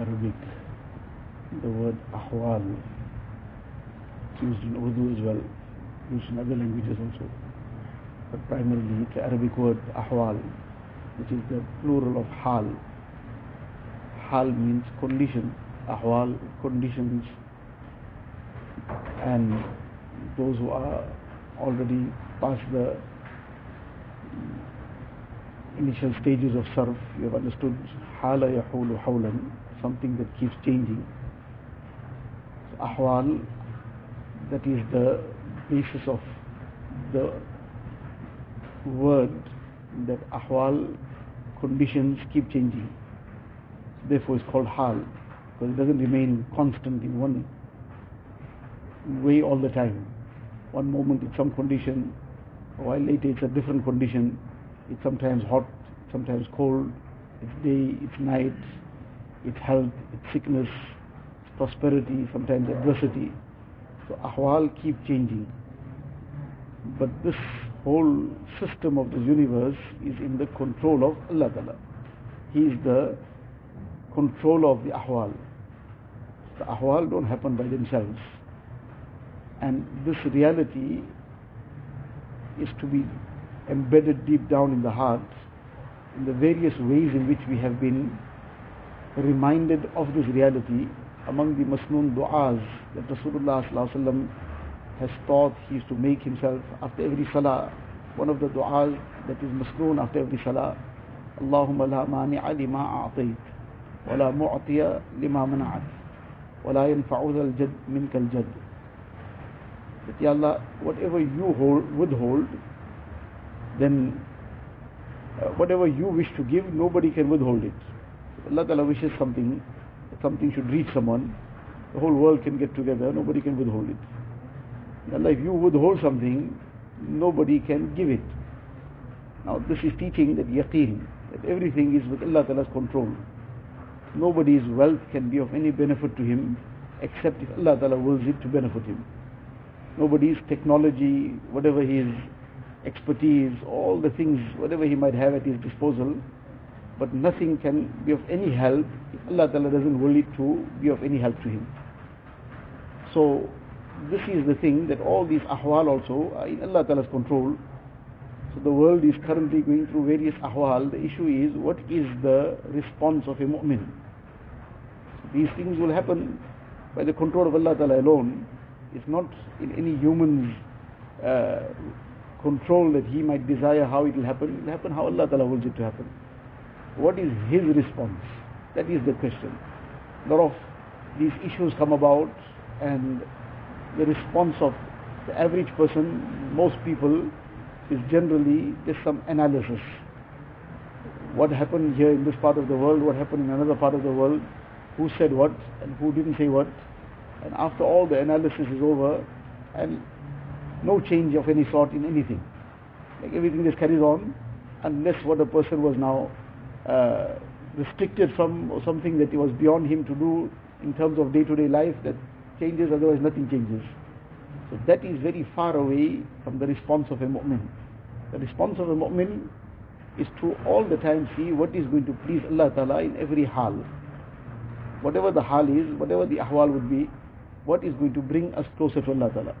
Arabic, the word ahwal, it's used in Urdu as well, used in other languages also. But primarily the Arabic word ahwal, which is the plural of hal. Hal means condition, ahwal, conditions, and those who are already past the initial stages of sarf, you have understood hala yahulu hawlan, something that keeps changing. So ahwal, that is the basis of the word that ahwal conditions keep changing. Therefore it's called hal, because it doesn't remain constant in one way all the time. One moment it's some condition, a while later it's a different condition. It's sometimes hot, sometimes cold, it's day, it's night, it's health, it's sickness, it's prosperity, sometimes adversity. So ahwal keep changing. But this whole system of the universe is in the control of Allah Ta'ala. He is the controller of the ahwal. The ahwal don't happen by themselves. And this reality is to be embedded deep down in the heart in the various ways in which we have been reminded of this reality among the masnoon du'as that Rasulullah has taught he used to make himself after every salah one of the du'as that is masnoon after every salah lima a'tayt wa la mu'tiya lima mana'at wa la yanfa'u dhal jad minka al jad. That Ya Allah whatever you hold, withhold then uh, whatever you wish to give nobody can withhold it Allah Ta'ala wishes something something should reach someone. The whole world can get together nobody can withhold it. Allah if you withhold something nobody can give it. Now this is teaching that yaqeen that everything is with Allah Ta'ala's control. Nobody's wealth can be of any benefit to him except if Allah Ta'ala wills it to benefit him. Nobody's technology whatever his expertise all the things whatever he might have at his disposal but nothing can be of any help if Allah Ta'ala doesn't will it to be of any help to him so this is the thing that all these ahwal also are in Allah Ta'ala's control so the world is currently going through various ahwal. The issue is what is the response of a mu'min? These things will happen by the control of Allah Ta'ala alone. It's not in any human's uh, control that he might desire how it will happen. It will happen how Allah Ta'ala wills it to happen. What is his response? That is the question. A lot of these issues come about and the response of the average person, most people, is generally just some analysis. What happened here in this part of the world, what happened in another part of the world, who said what and who didn't say what. And after all the analysis is over, and no change of any sort in anything. Like everything just carries on, unless what a person was now uh, restricted from something that was beyond him to do in terms of day-to-day life that changes, otherwise nothing changes. So that is very far away from the response of a mu'min. The response of a mu'min is to all the time see what is going to please Allah Ta'ala in every hal. Whatever the hal is, whatever the ahwal would be, what is going to bring us closer to Allah Ta'ala.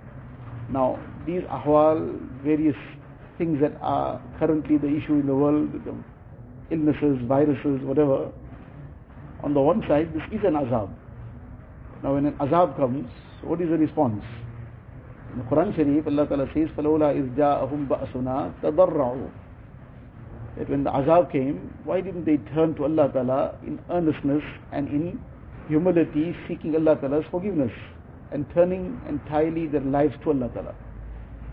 Now, these ahwal, various things that are currently the issue in the world, the illnesses, viruses, whatever, on the one side, this is an azab. Now, when an azab comes, what is the response? In the Quran Sharif, Allah Ta'ala says, فَلَوْلَا إِذْ جَاءَهُمْ بَأْسُنَا تَضَرَّعُوا That when the azab came, why didn't they turn to Allah Ta'ala in earnestness and in humility, seeking Allah Ta'ala's forgiveness and turning entirely their lives to Allah Ta'ala?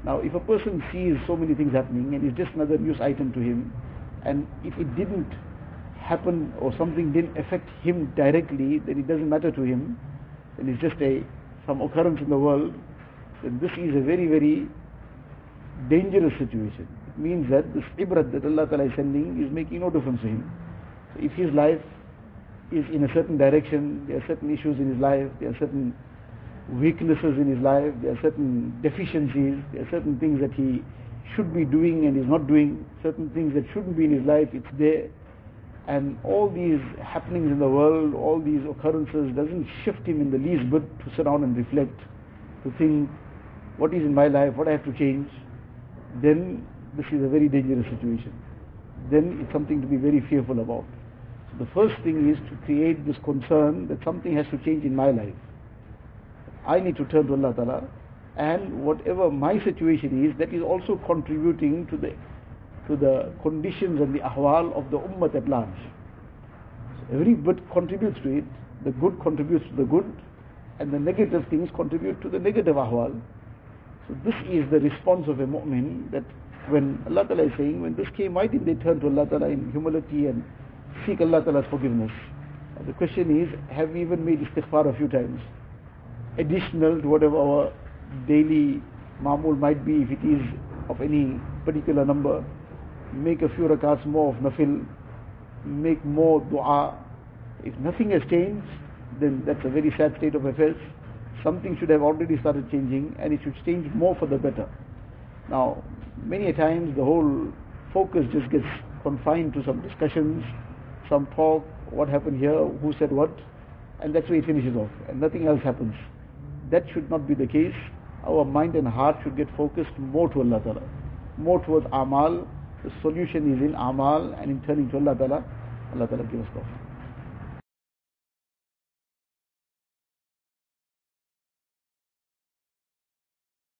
Now, if a person sees so many things happening and it's just another news item to him, and if it didn't happen or something didn't affect him directly, then it doesn't matter to him, then it's just a some occurrence in the world, then this is a very, very dangerous situation. It means that this ibrat that Allah Ta'ala is sending is making no difference to him. So if his life is in a certain direction, there are certain issues in his life, there are certain weaknesses in his life, there are certain deficiencies, there are certain things that he should be doing and is not doing, certain things that shouldn't be in his life, it's there. And all these happenings in the world, all these occurrences doesn't shift him in the least bit to sit down and reflect, to think, what is in my life, what I have to change, then this is a very dangerous situation. Then it's something to be very fearful about. So the first thing is to create this concern that something has to change in my life. I need to turn to Allah Ta'ala and whatever my situation is, that is also contributing to the to the conditions and the ahwal of the ummah at large. So every bit contributes to it, the good contributes to the good, and the negative things contribute to the negative ahwal. So this is the response of a mu'min that when Allah Ta'ala is saying, when this came, why didn't they turn to Allah Ta'ala in humility and seek Allah Ta'ala's forgiveness? The question is, have we even made istighfar a few times? Additional to whatever our daily mamul might be, if it is of any particular number, make a few rakats more of nafil, make more dua. If nothing has changed, then that's a very sad state of affairs. Something should have already started changing and it should change more for the better. Now, many a times the whole focus just gets confined to some discussions, some talk, what happened here, who said what, and that's where it finishes off, and nothing else happens. That should not be the case. Our mind and heart should get focused more to Allah Ta'ala, more towards Amal. The solution is in Amal and in turning to Allah Ta'ala. Allah Ta'ala give us.